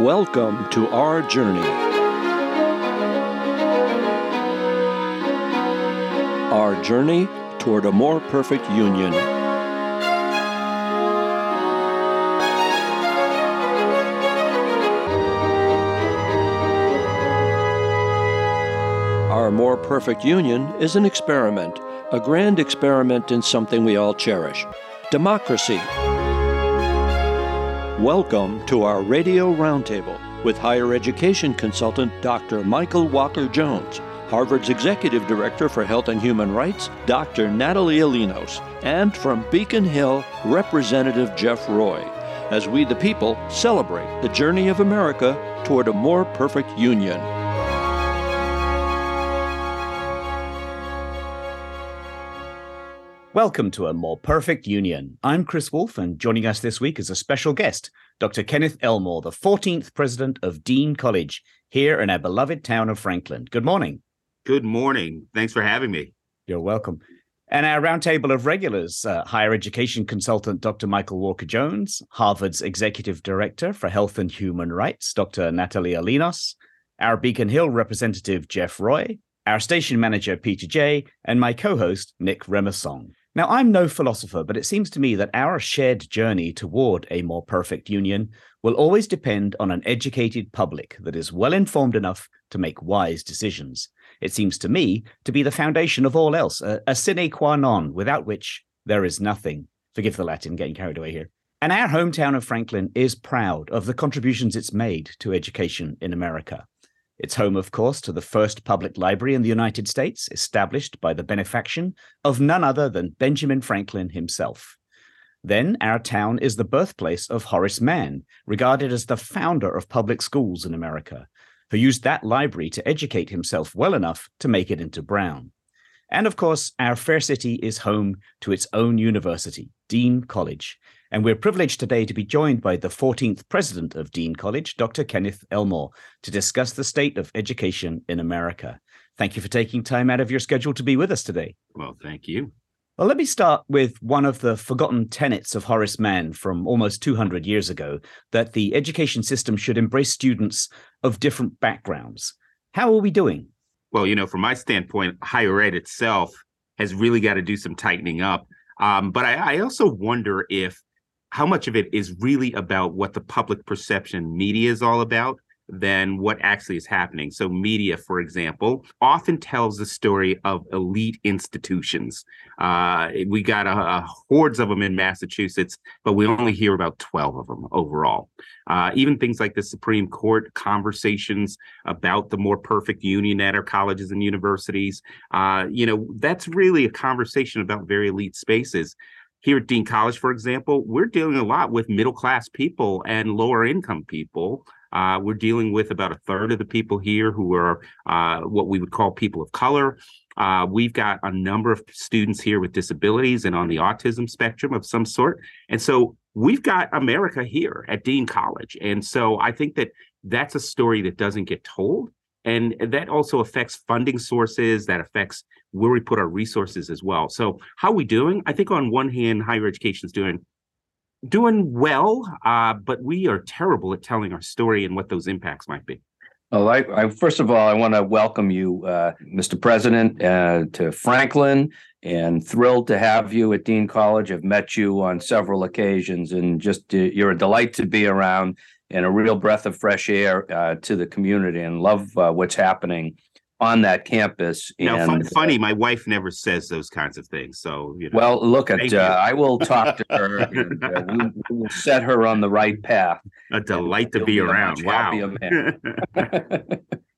Welcome to our journey. Our journey toward a more perfect union. Our more perfect union is an experiment, a grand experiment in something we all cherish democracy. Welcome to our Radio Roundtable with higher education consultant Dr. Michael Walker Jones, Harvard's Executive Director for Health and Human Rights, Dr. Natalia Linos, and from Beacon Hill, Representative Jeff Roy, as we the people celebrate the journey of America toward a more perfect union. Welcome to A More Perfect Union. I'm Chris Wolfe, and joining us this week is a special guest, Dr. Kenneth Elmore, the 14th president of Dean College here in our beloved town of Franklin. Good morning. Good morning. Thanks for having me. You're welcome. And our roundtable of regulars, uh, higher education consultant Dr. Michael Walker Jones, Harvard's executive director for health and human rights, Dr. Natalia Linos, our Beacon Hill representative, Jeff Roy, our station manager, Peter J., and my co host, Nick Remersong. Now, I'm no philosopher, but it seems to me that our shared journey toward a more perfect union will always depend on an educated public that is well informed enough to make wise decisions. It seems to me to be the foundation of all else, a, a sine qua non, without which there is nothing. Forgive the Latin, getting carried away here. And our hometown of Franklin is proud of the contributions it's made to education in America. It's home, of course, to the first public library in the United States, established by the benefaction of none other than Benjamin Franklin himself. Then, our town is the birthplace of Horace Mann, regarded as the founder of public schools in America, who used that library to educate himself well enough to make it into Brown. And of course, our fair city is home to its own university, Dean College, and we're privileged today to be joined by the 14th president of Dean College, Dr. Kenneth Elmore, to discuss the state of education in America. Thank you for taking time out of your schedule to be with us today. Well, thank you. Well, let me start with one of the forgotten tenets of Horace Mann from almost 200 years ago that the education system should embrace students of different backgrounds. How are we doing? Well, you know, from my standpoint, higher ed itself has really got to do some tightening up. Um, but I, I also wonder if how much of it is really about what the public perception media is all about than what actually is happening. So, media, for example, often tells the story of elite institutions. Uh, we got a, a, hordes of them in Massachusetts, but we only hear about 12 of them overall. Uh, even things like the Supreme Court conversations about the more perfect union at our colleges and universities, uh, you know, that's really a conversation about very elite spaces here at Dean College, for example, we're dealing a lot with middle class people and lower income people. Uh, we're dealing with about a third of the people here who are uh, what we would call people of color. Uh, we've got a number of students here with disabilities and on the autism spectrum of some sort. And so we've got America here at Dean College. And so I think that that's a story that doesn't get told. And that also affects funding sources, that affects where we put our resources as well. So how are we doing? I think on one hand, higher education is doing doing well, uh, but we are terrible at telling our story and what those impacts might be. Well, I, I first of all, I want to welcome you, uh, Mr. President, uh, to Franklin, and thrilled to have you at Dean College. I've met you on several occasions, and just uh, you're a delight to be around and a real breath of fresh air uh, to the community, and love uh, what's happening on that campus. Now, and, fun, funny, my wife never says those kinds of things. So, you know, well, look at, uh, I will talk to her. and, uh, we, we will set her on the right path. A delight to be around. Wow.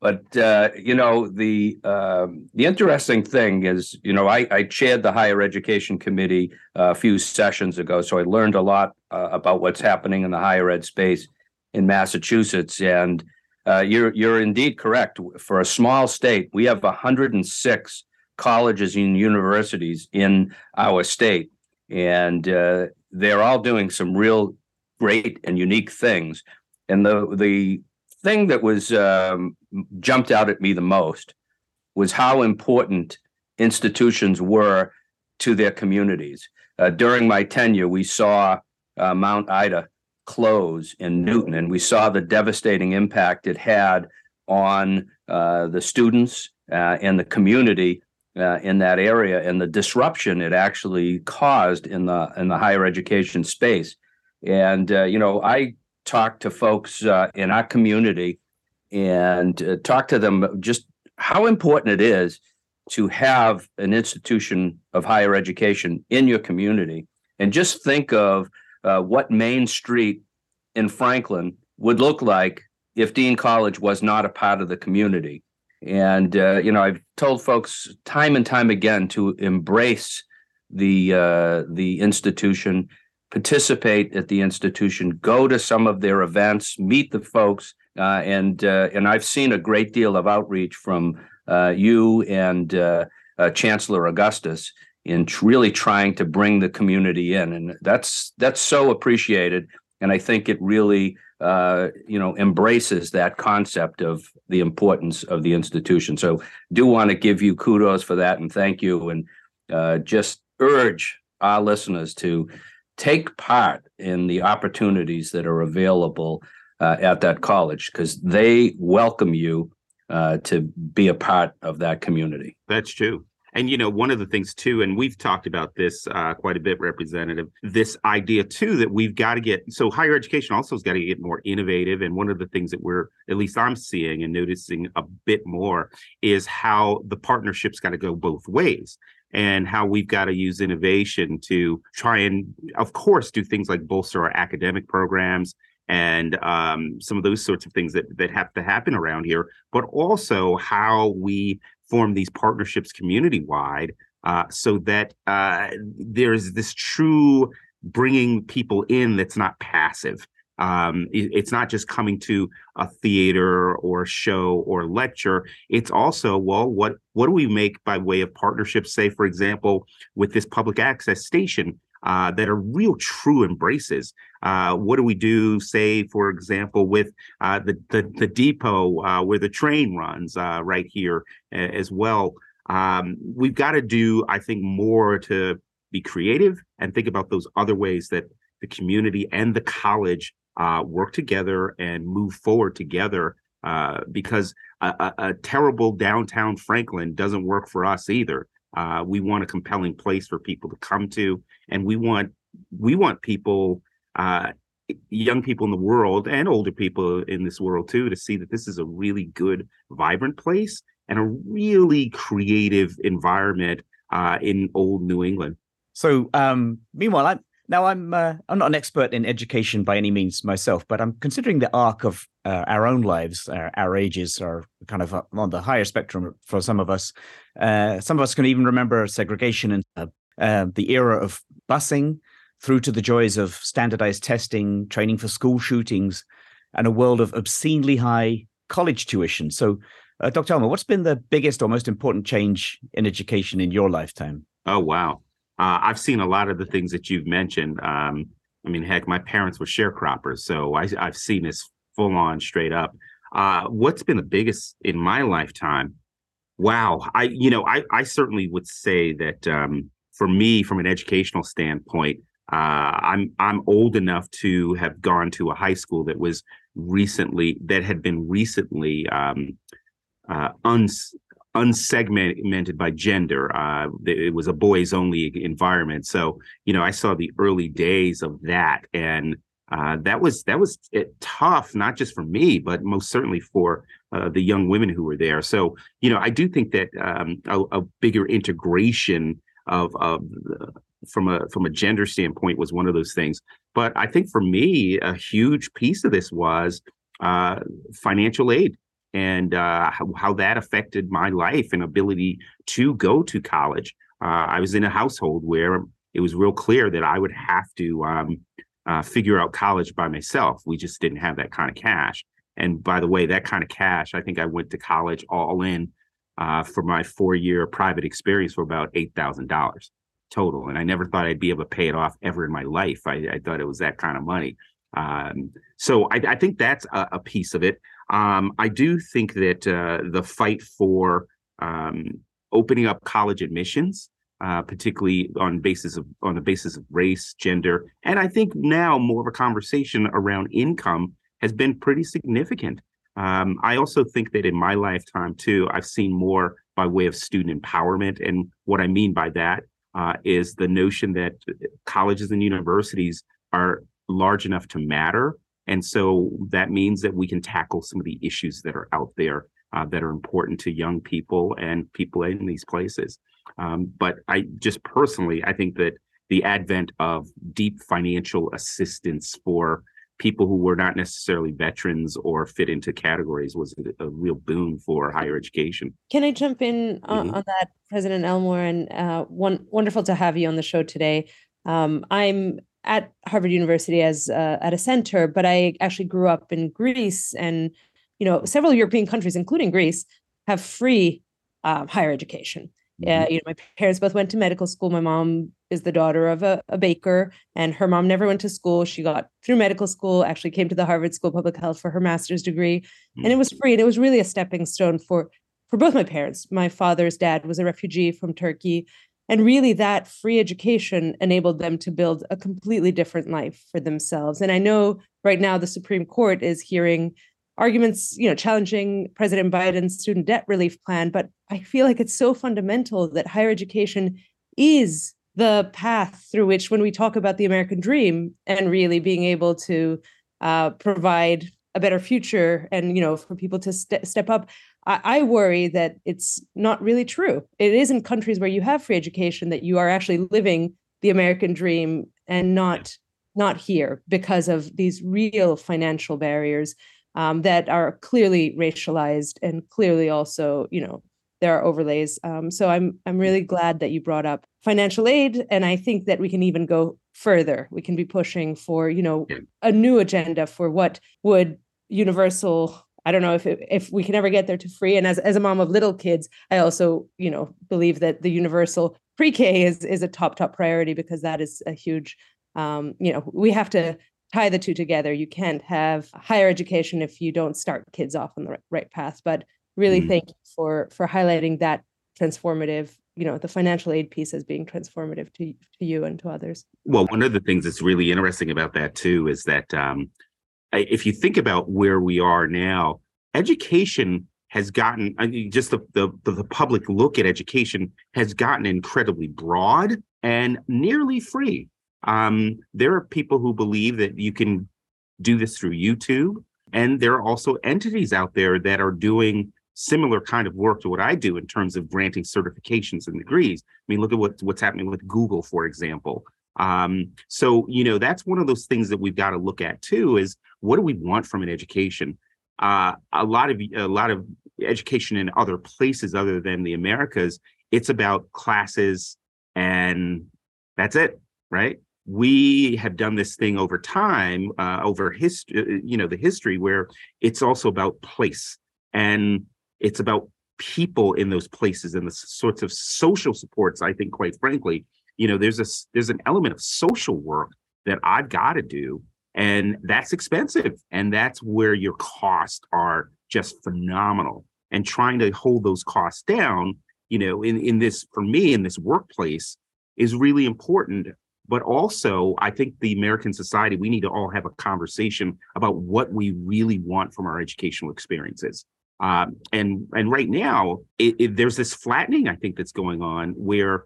but uh, you know the uh, the interesting thing is, you know, I, I chaired the higher education committee uh, a few sessions ago, so I learned a lot uh, about what's happening in the higher ed space in Massachusetts, and uh, you're you're indeed correct. For a small state, we have 106 colleges and universities in our state, and uh, they're all doing some real great and unique things. And the the thing that was um, jumped out at me the most was how important institutions were to their communities. Uh, during my tenure, we saw uh, Mount Ida close in Newton, and we saw the devastating impact it had on uh, the students uh, and the community uh, in that area, and the disruption it actually caused in the in the higher education space. And uh, you know, I talked to folks uh, in our community and uh, talk to them just how important it is to have an institution of higher education in your community and just think of uh, what Main Street in Franklin would look like if Dean College was not a part of the community. And uh, you know, I've told folks time and time again to embrace the uh, the institution, participate at the institution, go to some of their events, meet the folks, uh, and uh, and I've seen a great deal of outreach from uh, you and uh, Chancellor Augustus in really trying to bring the community in, and that's that's so appreciated. And I think it really, uh, you know, embraces that concept of the importance of the institution. So, do want to give you kudos for that and thank you, and uh, just urge our listeners to take part in the opportunities that are available uh, at that college because they welcome you uh, to be a part of that community. That's true. And you know, one of the things too, and we've talked about this uh, quite a bit, Representative. This idea too that we've got to get so higher education also has got to get more innovative. And one of the things that we're, at least I'm seeing and noticing a bit more, is how the partnerships got to go both ways and how we've got to use innovation to try and, of course, do things like bolster our academic programs and um, some of those sorts of things that that have to happen around here, but also how we form these partnerships community wide uh, so that uh, there's this true bringing people in that's not passive. Um, it, it's not just coming to a theater or show or lecture. It's also, well, what what do we make by way of partnerships? Say, for example, with this public access station uh, that are real true embraces. Uh, what do we do, say, for example, with uh, the, the, the depot uh, where the train runs uh, right here as well? Um, we've got to do, I think, more to be creative and think about those other ways that the community and the college uh, work together and move forward together. because a, a, a terrible downtown Franklin doesn't work for us either. Uh, we want a compelling place for people to come to, and we want we want people, uh, young people in the world and older people in this world too, to see that this is a really good, vibrant place and a really creative environment uh, in old New England. So, um, meanwhile, I'm now I'm uh, I'm not an expert in education by any means myself, but I'm considering the arc of uh, our own lives. Our, our, ages are kind of on the higher spectrum for some of us. Uh, some of us can even remember segregation and uh, uh, the era of busing, through to the joys of standardized testing, training for school shootings, and a world of obscenely high college tuition. So, uh, Dr. Elmore, what's been the biggest or most important change in education in your lifetime? Oh wow. Uh, I've seen a lot of the things that you've mentioned. Um, I mean, heck, my parents were sharecroppers, so I, have seen this full on, straight up. Uh, what's been the biggest in my lifetime? Wow, I you know I I certainly would say that um, for me, from an educational standpoint, uh, I'm I'm old enough to have gone to a high school that was recently that had been recently um, uh, uns unsegmented by gender. Uh, it was a boys only environment. So, you know, I saw the early days of that. And uh, that was that was eh, tough, not just for me, but most certainly for uh, the young women who were there. So, you know, I do think that um, a, a, bigger integration of, of from a from a gender standpoint was one of those things. But I think for me, a huge piece of this was uh, financial aid and uh, how, that affected my life and ability to go to college. Uh, I was in a household where it was real clear that I would have to um, uh, figure out college by myself. We just didn't have that kind of cash. And by the way, that kind of cash, I think I went to college all in uh, for my four year private experience for about $8,000 total. And I never thought I'd be able to pay it off ever in my life. I, I thought it was that kind of money. Um, so I, I, think that's a, a piece of it. Um, I do think that uh, the fight for um, opening up college admissions uh, particularly on basis of on the basis of race, gender, and I think now more of a conversation around income has been pretty significant. Um, I also think that in my lifetime too, I've seen more by way of student empowerment, and what I mean by that uh, is the notion that colleges and universities are large enough to matter, and so that means that we can tackle some of the issues that are out there uh, that are important to young people and people in these places. Um, but I just personally, I think that the advent of deep financial assistance for people who were not necessarily veterans or fit into categories was a, real boon for higher education. Can I jump in on, mm-hmm. on that, President Elmore? And uh, one wonderful to have you on the show today. Um, I'm at Harvard University as uh, at a center, but I actually grew up in Greece, and you know several European countries, including Greece, have free um, higher education. Yeah, mm-hmm. you know, my parents both went to medical school. My mom is the daughter of a, a, baker, and her mom never went to school. She got through medical school, actually came to the Harvard School of Public Health for her master's degree, mm-hmm. and it was free. And it was really a stepping stone for for both my parents. My father's dad was a refugee from Turkey, and really that free education enabled them to build a completely different life for themselves. And I know right now the Supreme Court is hearing arguments, you know, challenging President Biden's student debt relief plan, but I feel like it's so fundamental that higher education is the path through which, when we talk about the American dream and really being able to uh, provide a better future and you know for people to st- step up I-, I worry that it's not really true it is in countries where you have free education that you are actually living the american dream and not not here because of these real financial barriers um, that are clearly racialized and clearly also, you know, there are overlays. Um, so I'm I'm really glad that you brought up financial aid, and I think that we can even go further. We can be pushing for, you know, a new agenda for what would universal I don't know if it, if we can ever get there to free. And as as a mom of little kids, I also you know believe that the universal pre-K is is a top top priority because that is a huge. Um, you know, we have to tie the two together. You can't have higher education if you don't start kids off on the right path. But really, mm-hmm. thank you for for highlighting that transformative. You know, the financial aid piece as being transformative to to you and to others. Well, one of the things that's really interesting about that too is that um, if you think about where we are now, education has gotten I mean, just the, the the public look at education has gotten incredibly broad and nearly free um, there are people who believe that you can do this through YouTube. And there are also entities out there that are doing similar kind of work to what I do in terms of granting certifications and degrees. I mean, look at what, what's happening with Google, for example. Um, so, you know, that's one of those things that we've got to look at too is what do we want from an education? Uh, a lot of a lot of education in other places other than the Americas, it's about classes and that's it, right? we have done this thing over time uh, over history uh, you know the history where it's also about place and it's about people in those places and the sorts of social supports i think quite frankly you know there's a there's an element of social work that i've got to do and that's expensive and that's where your costs are just phenomenal and trying to hold those costs down you know in in this for me in this workplace is really important but also I think the American society we need to all have a conversation about what we really want from our educational experiences. Um, and and right now it, it, there's this flattening I think that's going on where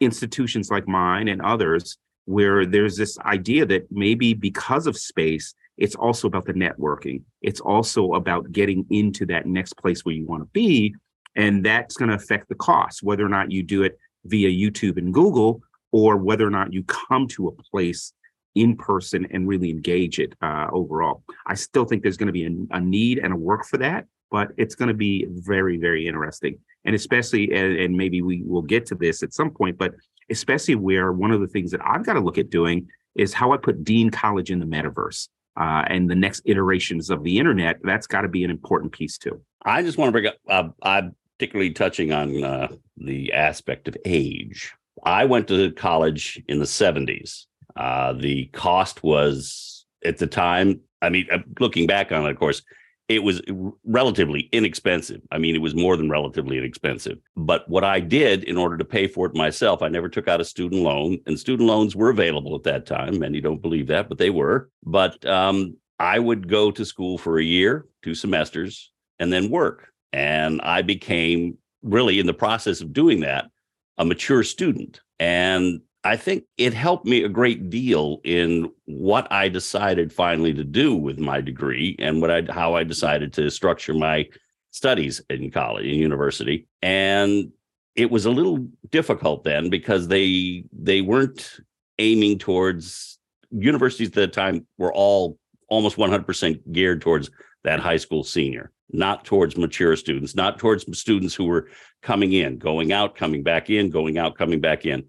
institutions like mine and others where there's this idea that maybe because of space it's also about the networking it's also about getting into that next place where you want to be and that's going to affect the cost whether or not you do it via youtube and google or whether or not you come to a place in person and really engage it uh, overall. I still think there's going to be a, a, need and a work for that, but it's going to be very, very interesting. And especially, and, and maybe we will get to this at some point, but especially where one of the things that I've got to look at doing is how I put Dean College in the metaverse. Uh, and the next iterations of the internet, that's got to be an important piece too. I just want to bring up, uh, I'm particularly touching on uh, the aspect of age I went to college in the 70s. Uh, the cost was at the time, I mean, looking back on it, of course, it was relatively inexpensive. I mean, it was more than relatively inexpensive. But what I did in order to pay for it myself, I never took out a student loan, and student loans were available at that time. Many don't believe that, but they were. But um, I would go to school for a year, two semesters, and then work. And I became really in the process of doing that a mature student. And I think it helped me a great deal in what I decided finally to do with my degree and what I how I decided to structure my studies in college and university. And it was a little difficult then because they they weren't aiming towards universities at the time were all almost 100% geared towards that high school senior, not towards mature students, not towards students who were coming in, going out, coming back in, going out, coming back in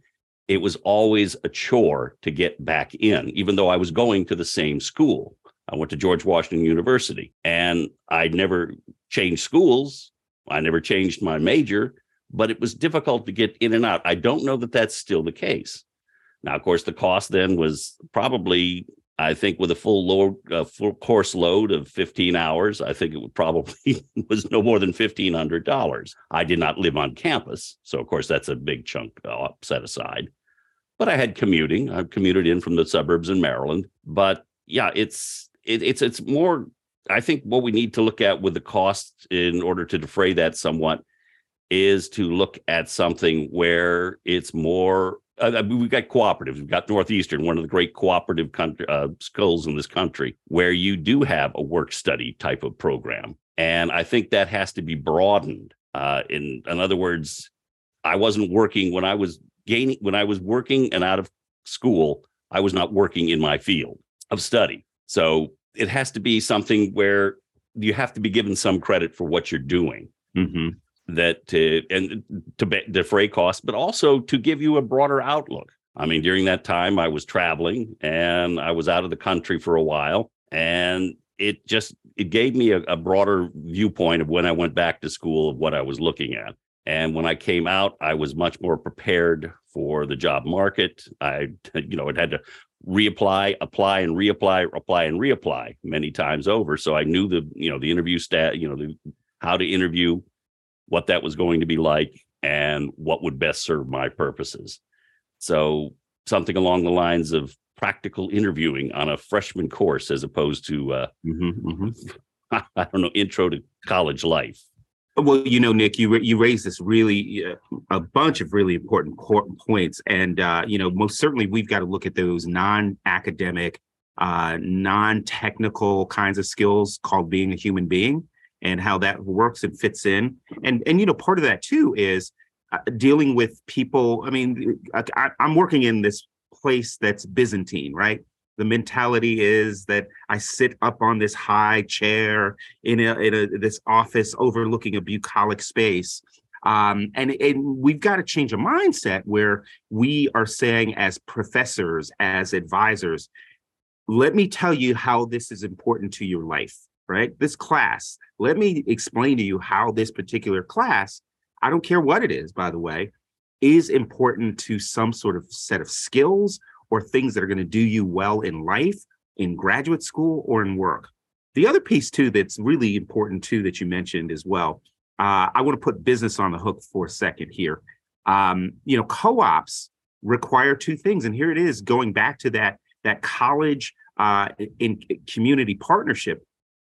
it was always a chore to get back in, even though I was going to the same school. I went to George Washington University and I never changed schools. I never changed my major, but it was difficult to get in and out. I don't know that that's still the case. Now, of course, the cost then was probably, I think, with a full load, uh, full course load of 15 hours, I think it probably was no more than $1,500. I did not live on campus. So, of course, that's a big chunk uh, set aside but I had commuting. I commuted in from the suburbs in Maryland. But yeah, it's it, it's it's more. I think what we need to look at with the cost in order to defray that somewhat is to look at something where it's more. We've got cooperatives. We've got Northeastern, one of the great cooperative country, uh, schools in this country, where you do have a work study type of program, and I think that has to be broadened. Uh, in in other words, I wasn't working when I was gaining when I was working and out of school, I was not working in my field of study. So it has to be something where you have to be given some credit for what you're doing. Mm-hmm. That to and to defray costs, but also to give you a broader outlook. I mean, during that time, I was traveling and I was out of the country for a while, and it just it gave me a, a broader viewpoint of when I went back to school of what I was looking at. And when I came out, I was much more prepared for the job market. I, you know, it had to reapply, apply, and reapply, apply and reapply many times over. So I knew the, you know, the interview stat, you know, the, how to interview, what that was going to be like, and what would best serve my purposes. So something along the lines of practical interviewing on a freshman course as opposed to uh, mm-hmm, mm-hmm. I don't know intro to college life. Well, you know, Nick, you you raised this really uh, a bunch of really important points, and uh, you know, most certainly we've got to look at those non-academic, uh, non-technical kinds of skills called being a human being, and how that works and fits in. And and you know, part of that too is uh, dealing with people. I mean, I, I'm working in this place that's Byzantine, right? The mentality is that I sit up on this high chair in a, in a this office overlooking a bucolic space. Um, and, and we've got to change a mindset where we are saying as professors, as advisors, let me tell you how this is important to your life, right? This class, let me explain to you how this particular class, I don't care what it is, by the way, is important to some sort of set of skills or things that are going to do you well in life, in graduate school, or in work. The other piece, too, that's really important, too, that you mentioned as well. Uh, I want to put business on the hook for a second here. Um, you know, co-ops require two things, and here it is going back to that that college uh, in community partnership.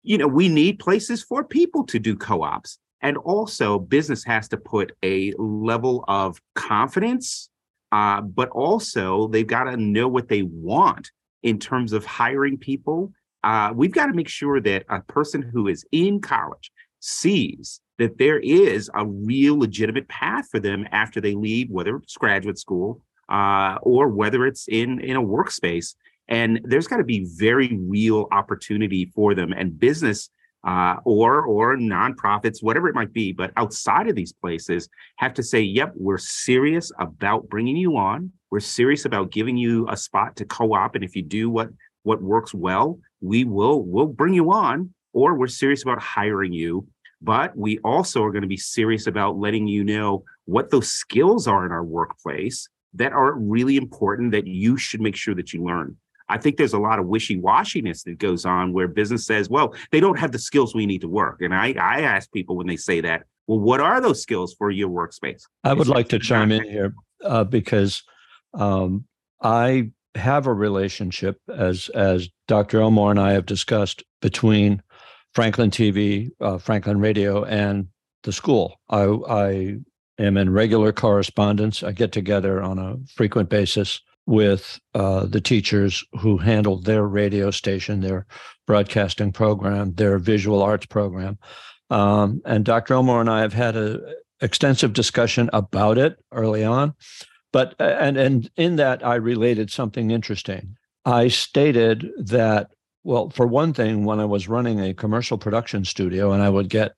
You know, we need places for people to do co-ops, and also business has to put a level of confidence uh, but also they've got to know what they want in terms of hiring people. Uh, we've got to make sure that a person who is in college sees that there is a real legitimate path for them after they leave, whether it's graduate school uh, or whether it's in in a workspace. And there's got to be very real opportunity for them. And business uh, or or nonprofits, whatever it might be, but outside of these places, have to say, "Yep, we're serious about bringing you on. We're serious about giving you a spot to co-op, and if you do what what works well, we will we'll bring you on, or we're serious about hiring you." But we also are going to be serious about letting you know what those skills are in our workplace that are really important that you should make sure that you learn. I think there's a lot of wishy-washiness that goes on where business says, well, they don't have the skills we need to work. And I, I ask people when they say that, well, what are those skills for your workspace? I would like to chime in here uh, because um, I have a relationship, as as Dr. Elmore and I have discussed, between Franklin TV, uh, Franklin Radio, and the school. I, I am in regular correspondence. I get together on a frequent basis with uh, the teachers who handled their radio station, their broadcasting program, their visual arts program. Um, and Dr. Elmore and I have had an extensive discussion about it early on. But and and in that I related something interesting. I stated that well, for one thing, when I was running a commercial production studio and I would get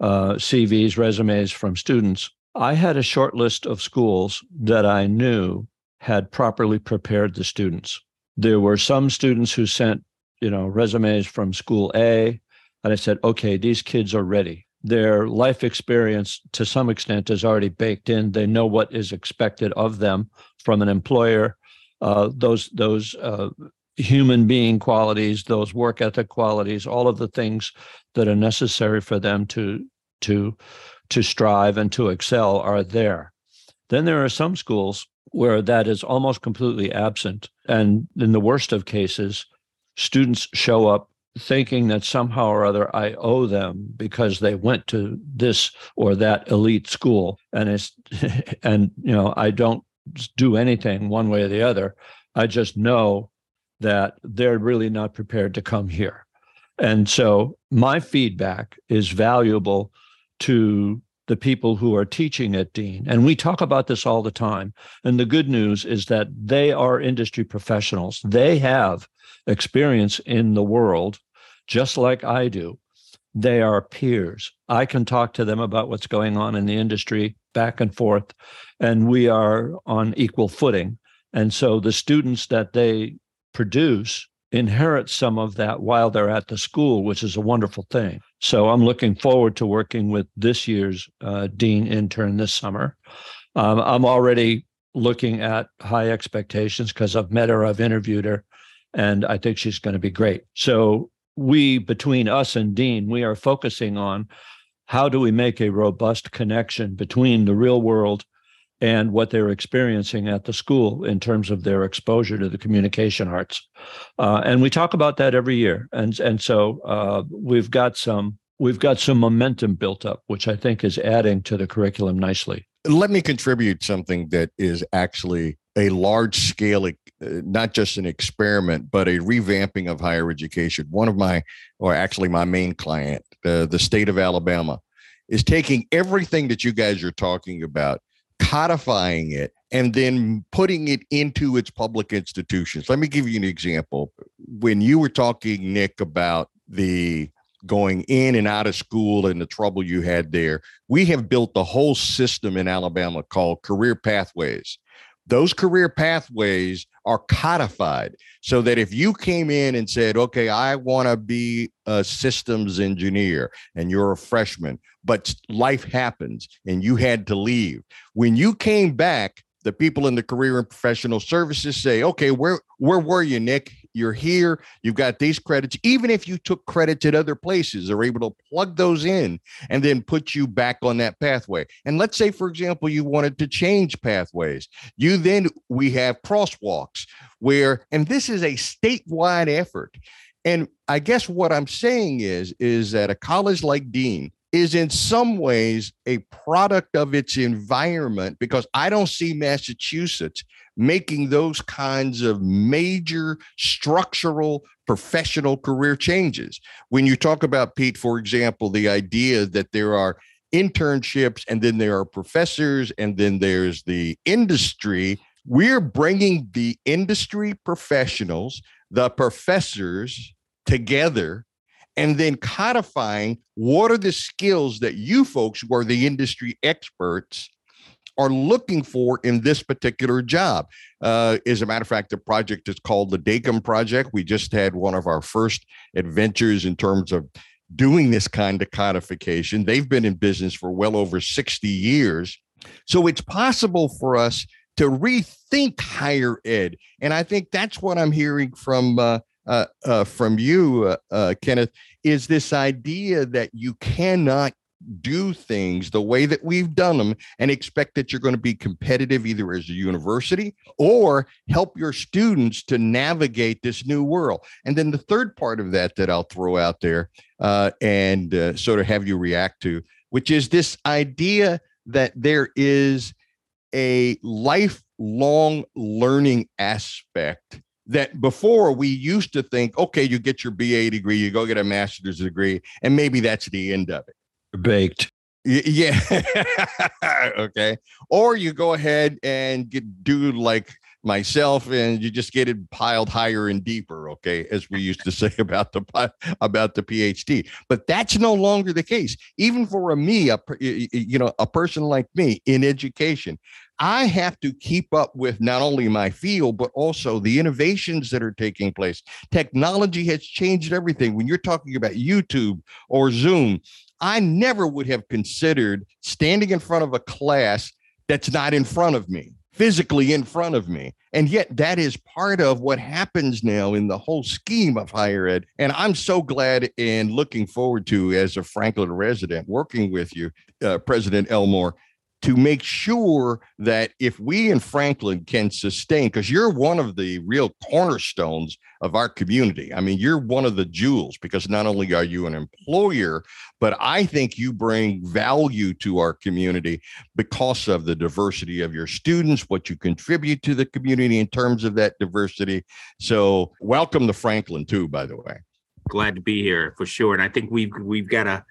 uh, CVs, resumes from students, I had a short list of schools that I knew had properly prepared the students. There were some students who sent, you know, resumes from school A, and I said, okay, these kids are ready. Their life experience, to some extent, is already baked in. They know what is expected of them from an employer. Uh, those those uh, human being qualities, those work ethic qualities, all of the things that are necessary for them to to to strive and to excel are there. Then there are some schools where that is almost completely absent. And in the worst of cases, students show up thinking that somehow or other I owe them because they went to this or that elite school. And it's, and, you know, I don't do anything one way or the other. I just know that they're really not prepared to come here. And so my feedback is valuable to the people who are teaching at Dean. And we talk about this all the time. And the good news is that they are industry professionals. They have experience in the world, just like I do. They are peers. I can talk to them about what's going on in the industry back and forth, and we are on equal footing. And so the students that they produce inherit some of that while they're at the school, which is a wonderful thing. So I'm looking forward to working with this year's uh, dean intern this summer. Um, I'm already looking at high expectations because I've met her, I've interviewed her, and I think she's going to be great. So we, between us and Dean, we are focusing on how do we make a robust connection between the real world and what they're experiencing at the school in terms of their exposure to the communication arts. Uh, and we talk about that every year. And and so uh, we've got some we've got some momentum built up, which I think is adding to the curriculum nicely. Let me contribute something that is actually a large scale, uh, not just an experiment, but a revamping of higher education. One of my, or actually my main client, uh, the state of Alabama, is taking everything that you guys are talking about codifying it and then putting it into its public institutions. Let me give you an example. When you were talking, Nick, about the going in and out of school and the trouble you had there, we have built the whole system in Alabama called Career Pathways. Those career pathways are codified so that if you came in and said, okay, I want to be a systems engineer and you're a freshman, but life happens and you had to leave. When you came back, the people in the career and professional services say, okay, where where were you, Nick? You're here. You've got these credits. Even if you took credits at other places, they're able to plug those in and then put you back on that pathway. And let's say, for example, you wanted to change pathways. You then we have crosswalks where, and this is a statewide effort. And I guess what I'm saying is, is that a college like Dean is in some ways a product of its environment because I don't see Massachusetts making those kinds of major structural professional career changes. When you talk about Pete, for example, the idea that there are internships and then there are professors and then there's the industry, we're bringing the industry professionals, the professors together and then codifying what are the skills that you folks who are the industry experts are looking for in this particular job. Uh, as a matter of fact, the project is called the DACUM Project. We just had one of our first adventures in terms of doing this kind of codification. They've been in business for well over 60 years. So it's possible for us to rethink higher ed. And I think that's what I'm hearing from uh, uh, uh, from you, uh, uh, Kenneth, is this idea that you cannot do things the way that we've done them and expect that you're going to be competitive either as a university or help your students to navigate this new world. And then the third part of that that I'll throw out there uh, and uh, sort of have you react to, which is this idea that there is a lifelong learning aspect that before we used to think, okay, you get your BA degree, you go get a master's degree, and maybe that's the end of it. Baked. Yeah. okay. Or you go ahead and get do like myself and you just get it piled higher and deeper okay as we used to say about the about the phd but that's no longer the case even for a me a you know a person like me in education I have to keep up with not only my field, but also the innovations that are taking place. Technology has changed everything. When you're talking about YouTube or Zoom, I never would have considered standing in front of a class that's not in front of me, physically in front of me. And yet, that is part of what happens now in the whole scheme of higher ed. And I'm so glad and looking forward to, as a Franklin resident, working with you, uh, President Elmore, to make sure that if we in Franklin can sustain, because you're one of the real cornerstones of our community. I mean, you're one of the jewels because not only are you an employer, but I think you bring value to our community because of the diversity of your students, what you contribute to the community in terms of that diversity. So, welcome to Franklin, too, by the way. Glad to be here for sure. And I think we've we've got a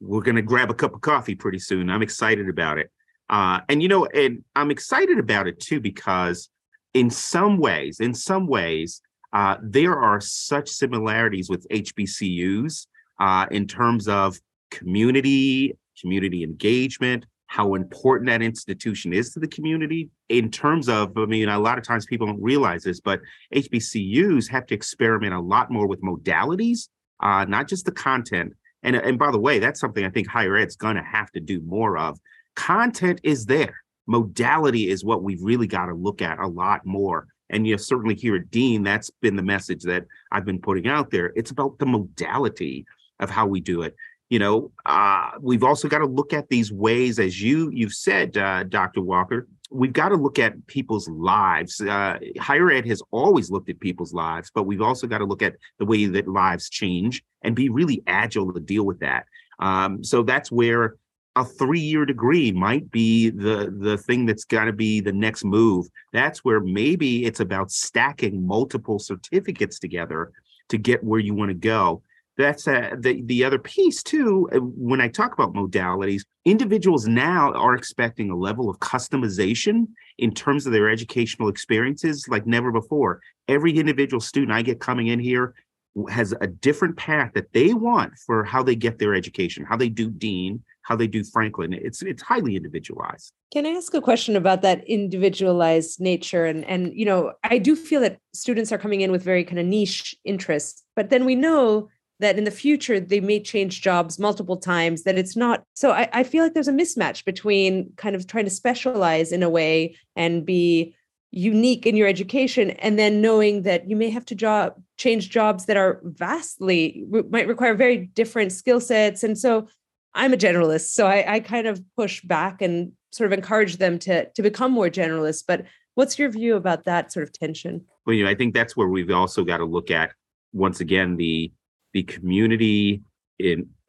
we're going to grab a cup of coffee pretty soon. I'm excited about it. Uh, and you know, and I'm excited about it too because in some ways, in some ways, uh, there are such similarities with HBCUs uh, in terms of community, community engagement, how important that institution is to the community. In terms of, I mean, a lot of times people don't realize this, but HBCUs have to experiment a lot more with modalities, uh, not just the content. And, and by the way, that's something I think higher ed's going to have to do more of content is there. Modality is what we've really got to look at a lot more. And you certainly here at Dean, that's been the message that I've been putting out there. It's about the modality of how we do it. You know, uh, we've also got to look at these ways, as you you've said, uh, Dr. Walker. We've got to look at people's lives. Uh, higher ed has always looked at people's lives, but we've also got to look at the way that lives change and be really agile to deal with that. Um, so that's where a three-year degree might be the the thing that's got to be the next move. That's where maybe it's about stacking multiple certificates together to get where you want to go. That's uh, the the other piece too uh, when i talk about modalities individuals now are expecting a level of customization in terms of their educational experiences like never before. Every individual student i get coming in here has a different path that they want for how they get their education how they do dean how they do Franklin. It's it's highly individualized. Can I ask a question about that individualized nature? And and you know, I do feel that students are coming in with very kind of niche interests, but then we know that in the future they may change jobs multiple times that it's not so I, I feel like there's a mismatch between kind of trying to specialize in a way and be unique in your education and then knowing that you may have to job change jobs that are vastly might require very different skill sets and so I'm a generalist, so I, I kind of push back and sort of encourage them to to become more generalists. But what's your view about that sort of tension? Well, you know, I think that's where we've also got to look at once again the the community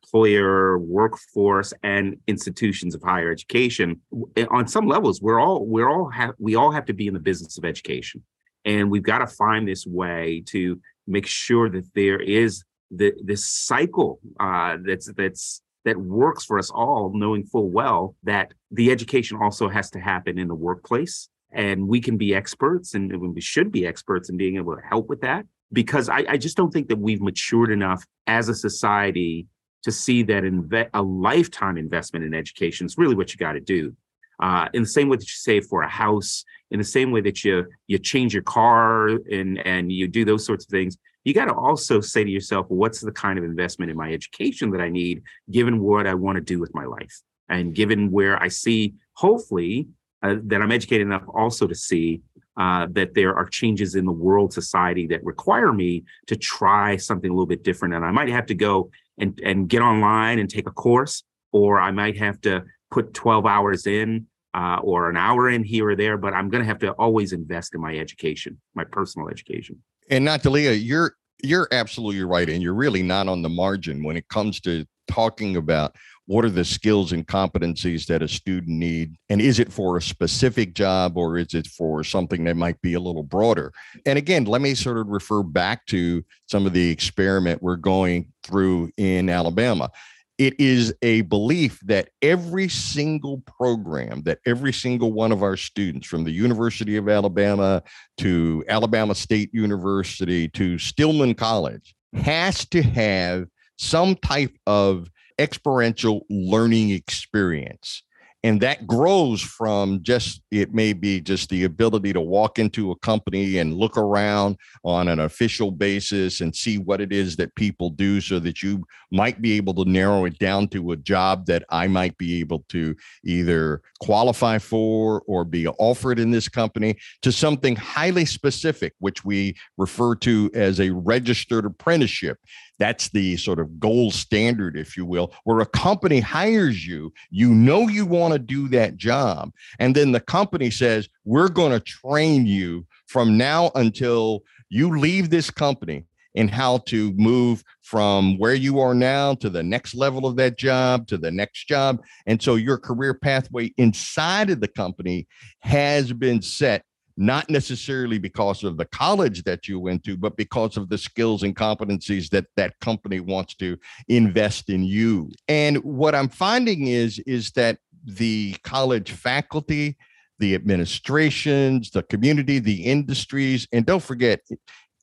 employer workforce and institutions of higher education on some levels we're all we're all have we all have to be in the business of education and we've got to find this way to make sure that there is the this cycle uh, that's that's that works for us all, knowing full well that the education also has to happen in the workplace. And we can be experts and we should be experts in being able to help with that. Because I, I just don't think that we've matured enough as a society to see that inve- a lifetime investment in education is really what you got to do. Uh, in the same way that you save for a house, in the same way that you you change your car and and you do those sorts of things, you got to also say to yourself, what's the kind of investment in my education that I need, given what I want to do with my life, and given where I see, hopefully, uh, that I'm educated enough also to see uh, that there are changes in the world society that require me to try something a little bit different. And I might have to go and, and get online and take a course, or I might have to put 12 hours in uh, or an hour in here or there, but I'm going to have to always invest in my education, my personal education. And Natalia, you're you're absolutely right, and you're really not on the margin when it comes to talking about what are the skills and competencies that a student need? And is it for a specific job or is it for something that might be a little broader? And again let me sort of refer back to some of the experiment we're going through in alabama. It is a belief that every single program that every single one of our students from the University of Alabama to Alabama State University to Stillman College has to have some type of experiential learning experience. And that grows from just it may be just the ability to walk into a company and look around on an official basis and see what it is that people do so that you might be able to narrow it down to a job that I might be able to either qualify for or be offered in this company to something highly specific which we refer to as a registered apprenticeship that's the sort of gold standard, if you will, where a company hires you, you know you want to do that job. And then the company says, we're going to train you from now until you leave this company in how to move from where you are now to the next level of that job to the next job. And so your career pathway inside of the company has been set not necessarily because of the college that you went to, but because of the skills and competencies that that company wants to invest in you. And what I'm finding is is that the college faculty, the administrations, the community, the industries, and don't forget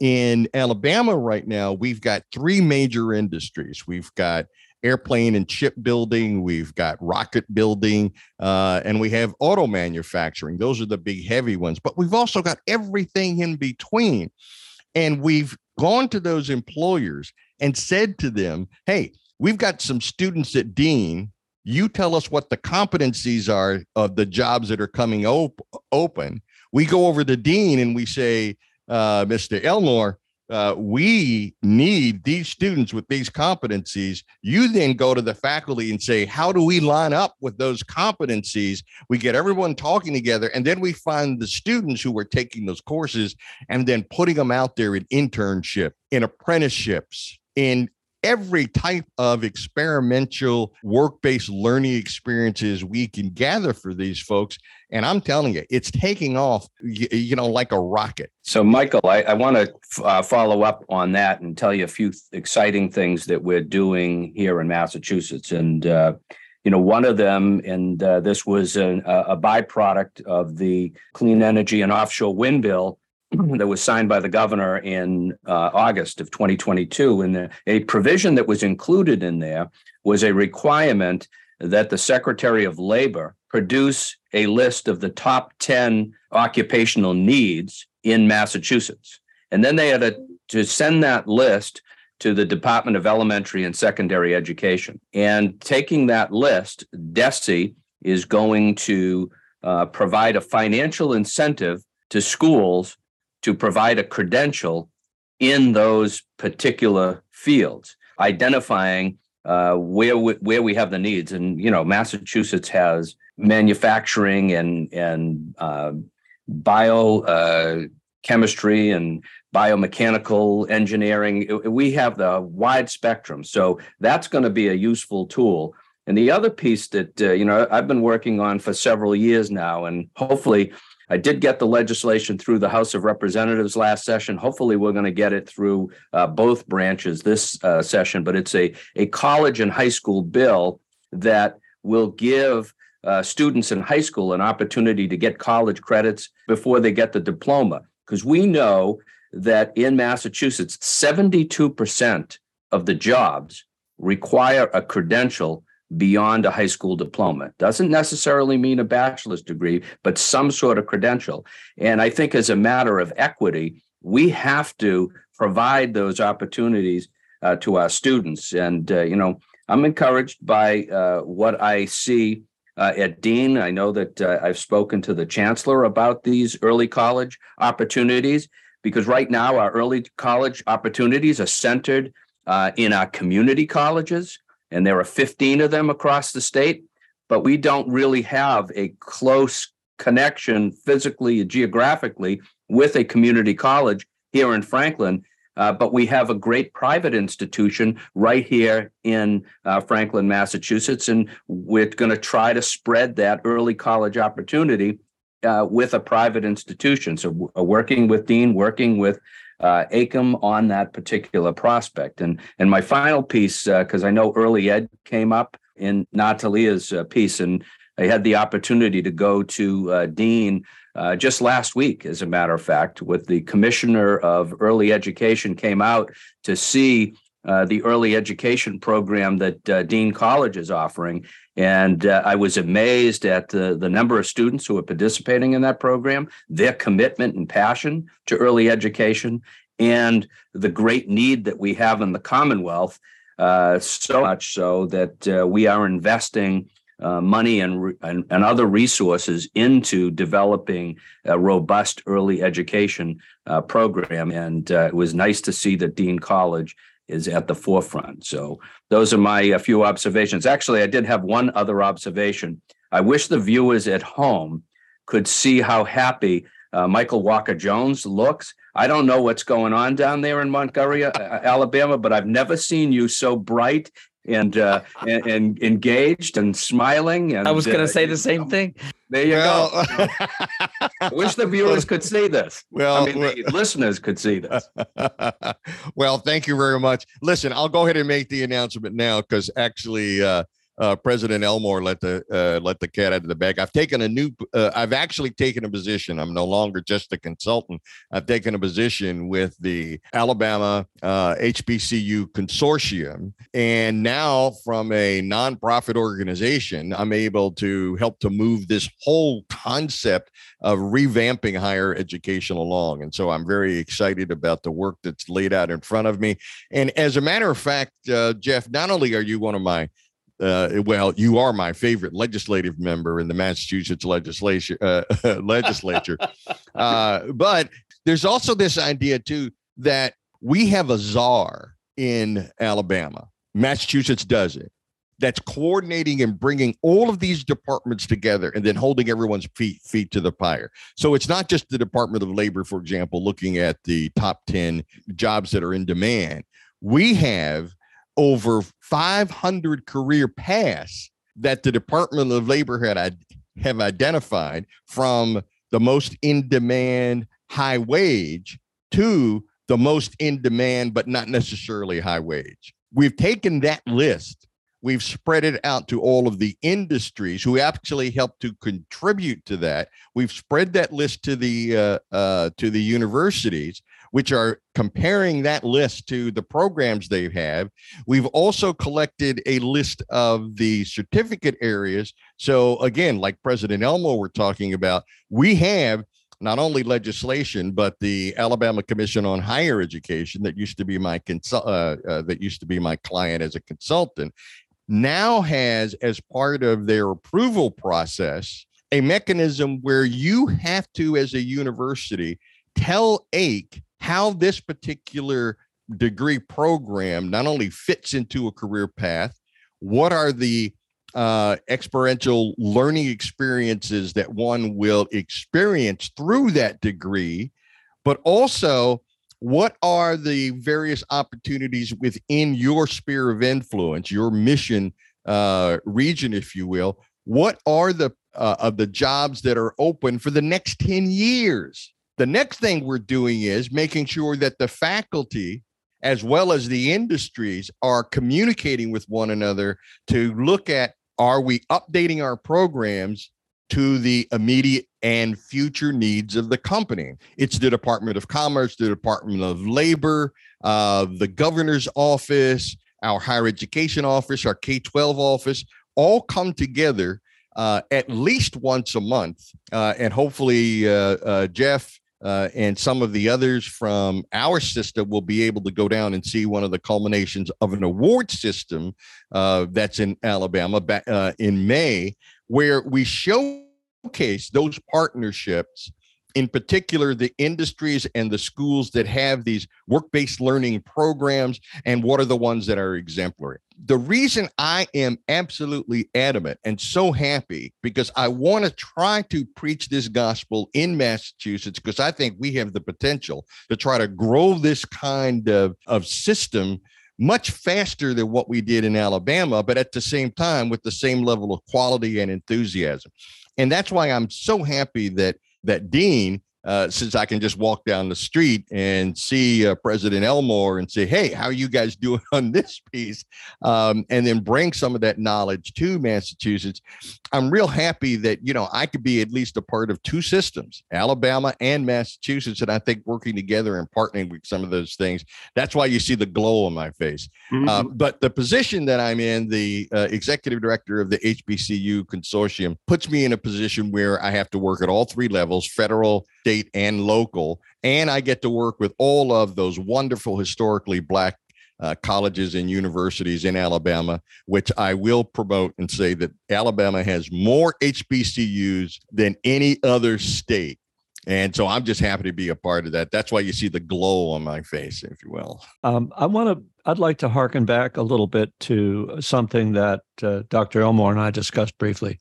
in Alabama right now, we've got three major industries. We've got airplane and chip building, we've got rocket building, uh, and we have auto manufacturing. Those are the big heavy ones, but we've also got everything in between. And we've gone to those employers and said to them, hey, we've got some students at Dean. You tell us what the competencies are of the jobs that are coming op- open. We go over to Dean and we say, uh, Mr. Elmore, uh, we need these students with these competencies. You then go to the faculty and say, How do we line up with those competencies? We get everyone talking together, and then we find the students who are taking those courses and then putting them out there in internship, in apprenticeships, in every type of experimental work-based learning experiences we can gather for these folks and i'm telling you it's taking off you, you know like a rocket so michael i, I want to uh, follow up on that and tell you a few th- exciting things that we're doing here in massachusetts and uh, you know one of them and uh, this was an, a byproduct of the clean energy and offshore wind bill that was signed by the governor in uh, August of 2022. And the, a provision that was included in there was a requirement that the Secretary of Labor produce a list of the top 10 occupational needs in Massachusetts. And then they had to, to send that list to the Department of Elementary and Secondary Education. And taking that list, DESE is going to uh, provide a financial incentive to schools to provide a credential in those particular fields, identifying uh, where we, where we have the needs. And you know, Massachusetts has manufacturing and and uh, bio uh, chemistry and biomechanical engineering. We have the wide spectrum, so that's going to be a useful tool. And the other piece that uh, you know I've been working on for several years now, and hopefully I did get the legislation through the House of Representatives last session. Hopefully, we're going to get it through uh, both branches this uh, session. But it's a a college and high school bill that will give uh, students in high school an opportunity to get college credits before they get the diploma. Because we know that in Massachusetts, 72% of the jobs require a credential beyond a high school diploma. Doesn't necessarily mean a bachelor's degree, but some sort of credential. And I think as a matter of equity, we have to provide those opportunities uh, to our students. And, uh, you know, I'm encouraged by uh, what I see uh, at Dean. I know that uh, I've spoken to the chancellor about these early college opportunities because right now our early college opportunities are centered uh, in our community colleges, and there are 15 of them across the state. But we don't really have a close connection physically, geographically, with a community college here in Franklin. Uh, but we have a great private institution right here in uh, Franklin, Massachusetts, and we're going to try to spread that early college opportunity uh, with a private institution. So, uh, working with Dean, working with uh, AICUM on that particular prospect. And and my final piece, because uh, I know early ed came up in Natalia's piece, and I had the opportunity to go to Dean uh, just last week, as a matter of fact, with the commissioner of early education came out to see uh, the early education program that uh, Dean College is offering. And uh, I was amazed at the, the number of students who are participating in that program, their commitment and passion to early education, and the great need that we have in the Commonwealth. Uh, so much so that uh, we are investing uh, money and, and, and other resources into developing a robust early education uh, program. And uh, it was nice to see that Dean College is at the forefront. So those are my few observations. Actually, I did have one other observation. I wish the viewers at home could see how happy uh, Michael Walker Jones looks. I don't know what's going on down there in Montgomery, uh, Alabama, but I've never seen you so bright and uh, and, and, engaged and smiling. And I was going to uh, say the same thing. There you well, go. I wish the viewers could see this. Well, I mean, the listeners could see this. well, thank you very much. Listen, I'll go ahead and make the announcement now because actually, uh, uh, President Elmore let the uh, let the cat out of the bag. I've taken a new. Uh, I've actually taken a position. I'm no longer just a consultant. I've taken a position with the Alabama HBCU uh, consortium, and now from a nonprofit organization, I'm able to help to move this whole concept of revamping higher education along. And so I'm very excited about the work that's laid out in front of me. And as a matter of fact, uh, Jeff, not only are you one of my uh, well, you are my favorite legislative member in the Massachusetts legislature. Uh, legislature, uh, but there's also this idea too that we have a czar in Alabama. Massachusetts does it. That's coordinating and bringing all of these departments together and then holding everyone's feet feet to the fire. So it's not just the Department of Labor, for example, looking at the top 10 jobs that are in demand. We have over 500 career paths that the Department of Labor had have identified from the most in demand high wage to the most in demand but not necessarily high wage. We've taken that list we've spread it out to all of the industries who actually help to contribute to that we've spread that list to the uh, uh, to the universities which are comparing that list to the programs they have. We've also collected a list of the certificate areas. So, again, like President Elmo we're talking about, we have not only legislation but the Alabama Commission on Higher Education that used to be my consul- uh, uh, that used to be my client as a consultant now has as part of their approval process a mechanism where you have to as a university tell AIC how this particular degree program not only fits into a career path, what are the uh, experiential learning experiences that one will experience through that degree, but also what are the various opportunities within your sphere of influence, your mission uh, region, if you will? What are the uh, of the jobs that are open for the next 10 years? The next thing we're doing is making sure that the faculty, as well as the industries, are communicating with one another to look at are we updating our programs to the immediate and future needs of the company. It's the Department of Commerce, the Department of Labor, uh, the governor's office, our higher education office, our K 12 office, all come together uh, at least once a month. Uh, and hopefully, uh, uh, Jeff uh, and some of the others from our system will be able to go down and see one of the culminations of an award system uh, that's in Alabama uh, in May, where we showcase those partnerships in particular the industries and the schools that have these work-based learning programs and what are the ones that are exemplary. The reason i am absolutely adamant and so happy because i want to try to preach this gospel in massachusetts because i think we have the potential to try to grow this kind of, of system much faster than what we did in alabama but at the same time with the same level of quality and enthusiasm. And that's why i'm so happy that that Dean, uh, since I can just walk down the street and see uh, President Elmore and say, "Hey, how are you guys doing on this piece?" Um, and then bring some of that knowledge to Massachusetts. I'm real happy that you know I could be at least a part of two systems, Alabama and Massachusetts, and I think working together and partnering with some of those things. That's why you see the glow on my face. Mm-hmm. Uh, but the position that I'm in, the uh, executive director of the HBCU consortium, puts me in a position where I have to work at all three levels: federal state and local. And I get to work with all of those wonderful historically Black uh, colleges and universities in Alabama, which I will promote and say that Alabama has more HBCUs than any other state. And so I'm just happy to be a part of that. That's why you see the glow on my face, if you will. Um, I want to, I'd like to harken back a little bit to something that uh, Dr. Elmore and I discussed briefly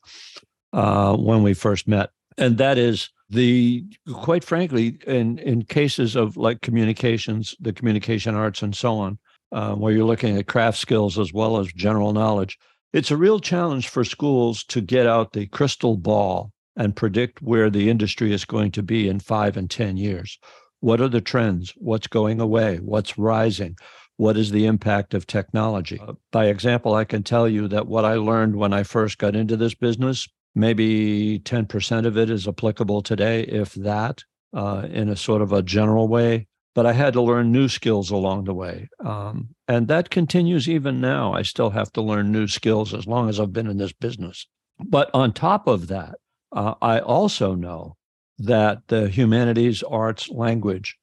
uh, when we first met. And that is the quite frankly in in cases of like communications the communication arts and so on uh, where you're looking at craft skills as well as general knowledge it's a real challenge for schools to get out the crystal ball and predict where the industry is going to be in five and ten years. What are the trends? What's going away? What's rising? What is the impact of technology? Uh, by example i can tell you that what i learned when i first got into this business maybe 10% of it is applicable today, if that, uh, in a sort of a general way. But I had to learn new skills along the way. Um, and that continues even now. I still have to learn new skills as long as I've been in this business. But on top of that, uh, I also know that the humanities, arts, language,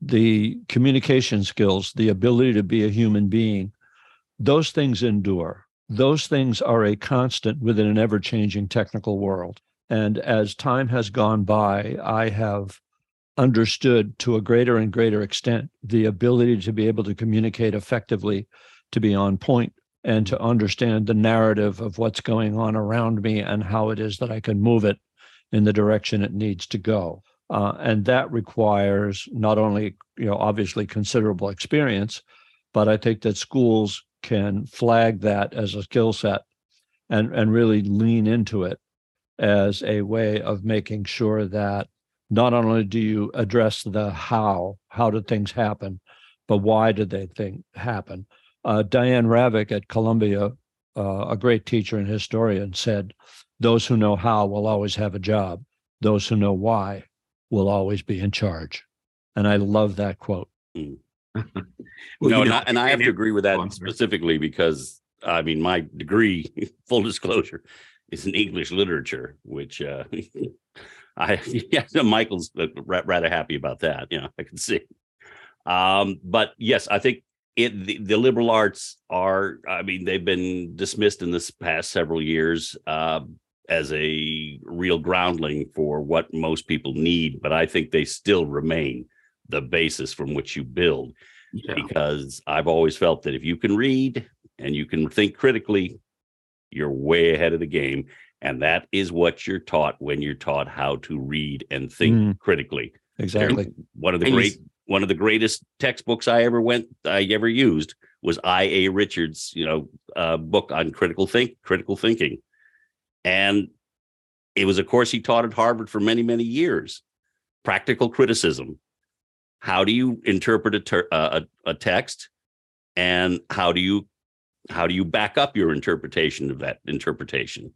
the communication skills, the ability to be a human being, those things endure those things are a constant within an ever changing technical world. And as time has gone by, I have understood to a greater and greater extent the ability to be able to communicate effectively, to be on point, and to understand the narrative of what's going on around me and how it is that I can move it in the direction it needs to go. Uh, and that requires not only, you know, obviously considerable experience, but I think that schools can flag that as a skill set and, and really lean into it as a way of making sure that not only do you address the how, how did things happen, but why did they think happen? Uh, Diane Ravitch at Columbia, uh, a great teacher and historian, said, "Those who know how will always have a job. Those who know why will always be in charge." And I love that quote. Mm. well, no, and I, and I have to agree with that specifically because I mean, my degree, full disclosure, is in English literature, which uh, I yeah, Michael's uh, rather happy about that. You know, I can see. Um, but yes, I think it the, the, liberal arts are. I mean, they've been dismissed in this past several years uh, as a real groundling for what most people need, but I think they still remain the basis from which you build. Yeah. Because I've always felt that if you can read and you can think critically, you're way ahead of the game. And that is what you're taught when you're taught how to read and think mm. critically. Exactly. One of the and great one of the greatest textbooks I ever went I ever used was I. A. Richards, you know, uh, book on critical think critical thinking, and it was a course he taught at Harvard for many many years. Practical criticism, how do you interpret a, ter- uh, a, a text and how do you how do you back up your interpretation of that interpretation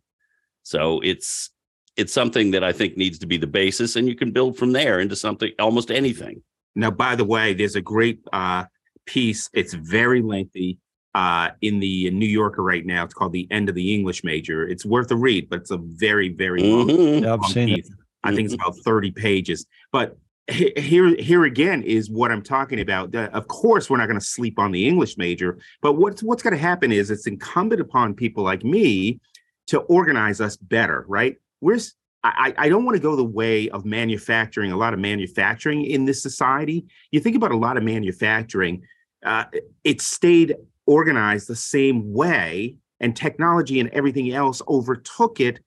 so it's it's something that i think needs to be the basis and you can build from there into something almost anything now by the way there's a great uh, piece it's very lengthy uh, in the New Yorker right now. It's called "The End of the English Major." It's worth a read, but it's a very, very long, mm-hmm. yeah, long piece. I think it's mm-hmm. about thirty pages. But here here again is what I'm talking about. of course, we're not going to sleep on the English major, but what's what's going to happen is it's incumbent upon people like me to organize us better, right? We're I, I don't want to go the way of manufacturing, a lot of manufacturing in this society. You think about a lot of manufacturing, uh, it stayed organized the same way, and technology and everything else overtook it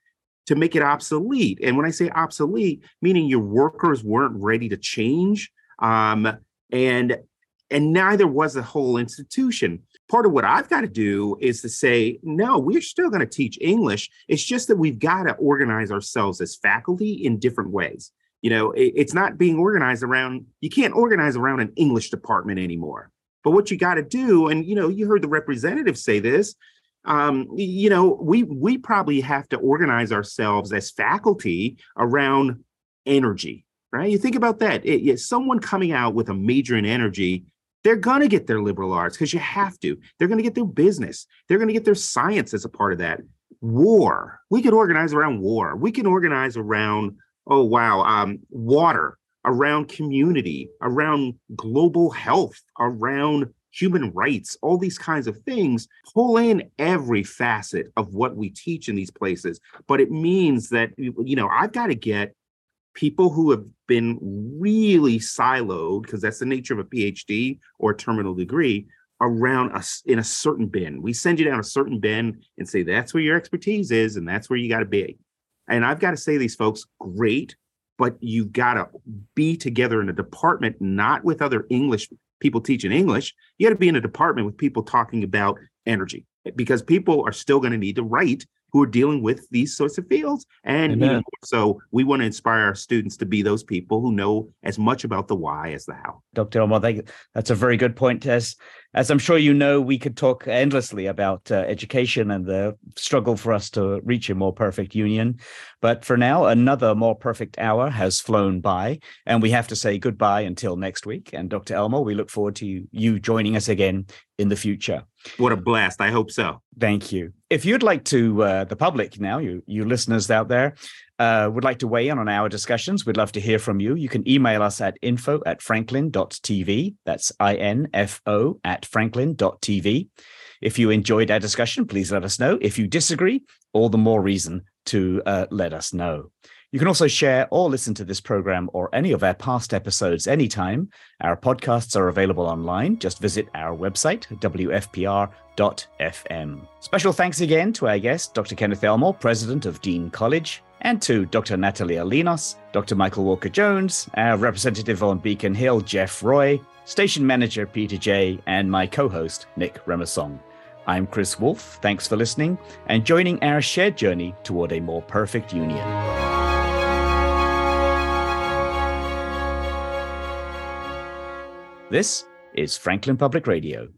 to make it obsolete. And when I say obsolete, meaning your workers weren't ready to change, um, and and neither was the whole institution. Part of what I've got to do is to say, no, we're still going to teach English. It's just that we've got to organize ourselves as faculty in different ways. You know, it, it's not being organized around, you can't organize around an English department anymore. But what you got to do, and you know, you heard the representative say this, um, you know, we we probably have to organize ourselves as faculty around energy, right? You think about that. It, someone coming out with a major in energy, they're going to get their liberal arts because you have to. They're going to get their business. They're going to get their science as a part of that. War. We could organize around war. We can organize around, oh, wow, um, water, around community, around global health, around human rights, all these kinds of things, pull in every facet of what we teach in these places. But it means that, you know, I've got to get people who have been really siloed, because that's the nature of a PhD or a terminal degree, around us in a certain bin. We send you down a certain bin and say, that's where your expertise is, and that's where you got to be. And I've got to say, these folks, great, but you got to be together in a department, not with other English people teaching English. You got to be in a department with people talking about energy because people are still going to need to write who are dealing with these sorts of fields. And you know, so we want to inspire our students to be those people who know as much about the why as the how. Dr. Elmore, that's a very good point. As, as I'm sure you know, we could talk endlessly about uh, education and the struggle for us to reach a more perfect union. But for now, another more perfect hour has flown by, and we have to say goodbye until next week. And Dr. Elmore, we look forward to you, you joining us again in the future. What a blast. I hope so. Thank you. If you'd like to, uh, the public now, you, you listeners out there, uh, would like to weigh in on our discussions, we'd love to hear from you. You can email us at info at franklin.tv. That's I N F O at franklin.tv. If you enjoyed our discussion, please let us know. If you disagree, all the more reason to uh, let us know. You can also share or listen to this program or any of our past episodes anytime. Our podcasts are available online. Just visit our website, wfpr.fm. Special thanks again to our guest, Dr. Kenneth Elmore, President of Dean College, and to Dr. Natalia Linos, Dr. Michael Walker Jones, our representative on Beacon Hill, Jeff Roy, station manager Peter J., and my co host, Nick Remasong. I'm Chris Wolf. Thanks for listening and joining our shared journey toward a more perfect union. This is Franklin Public Radio.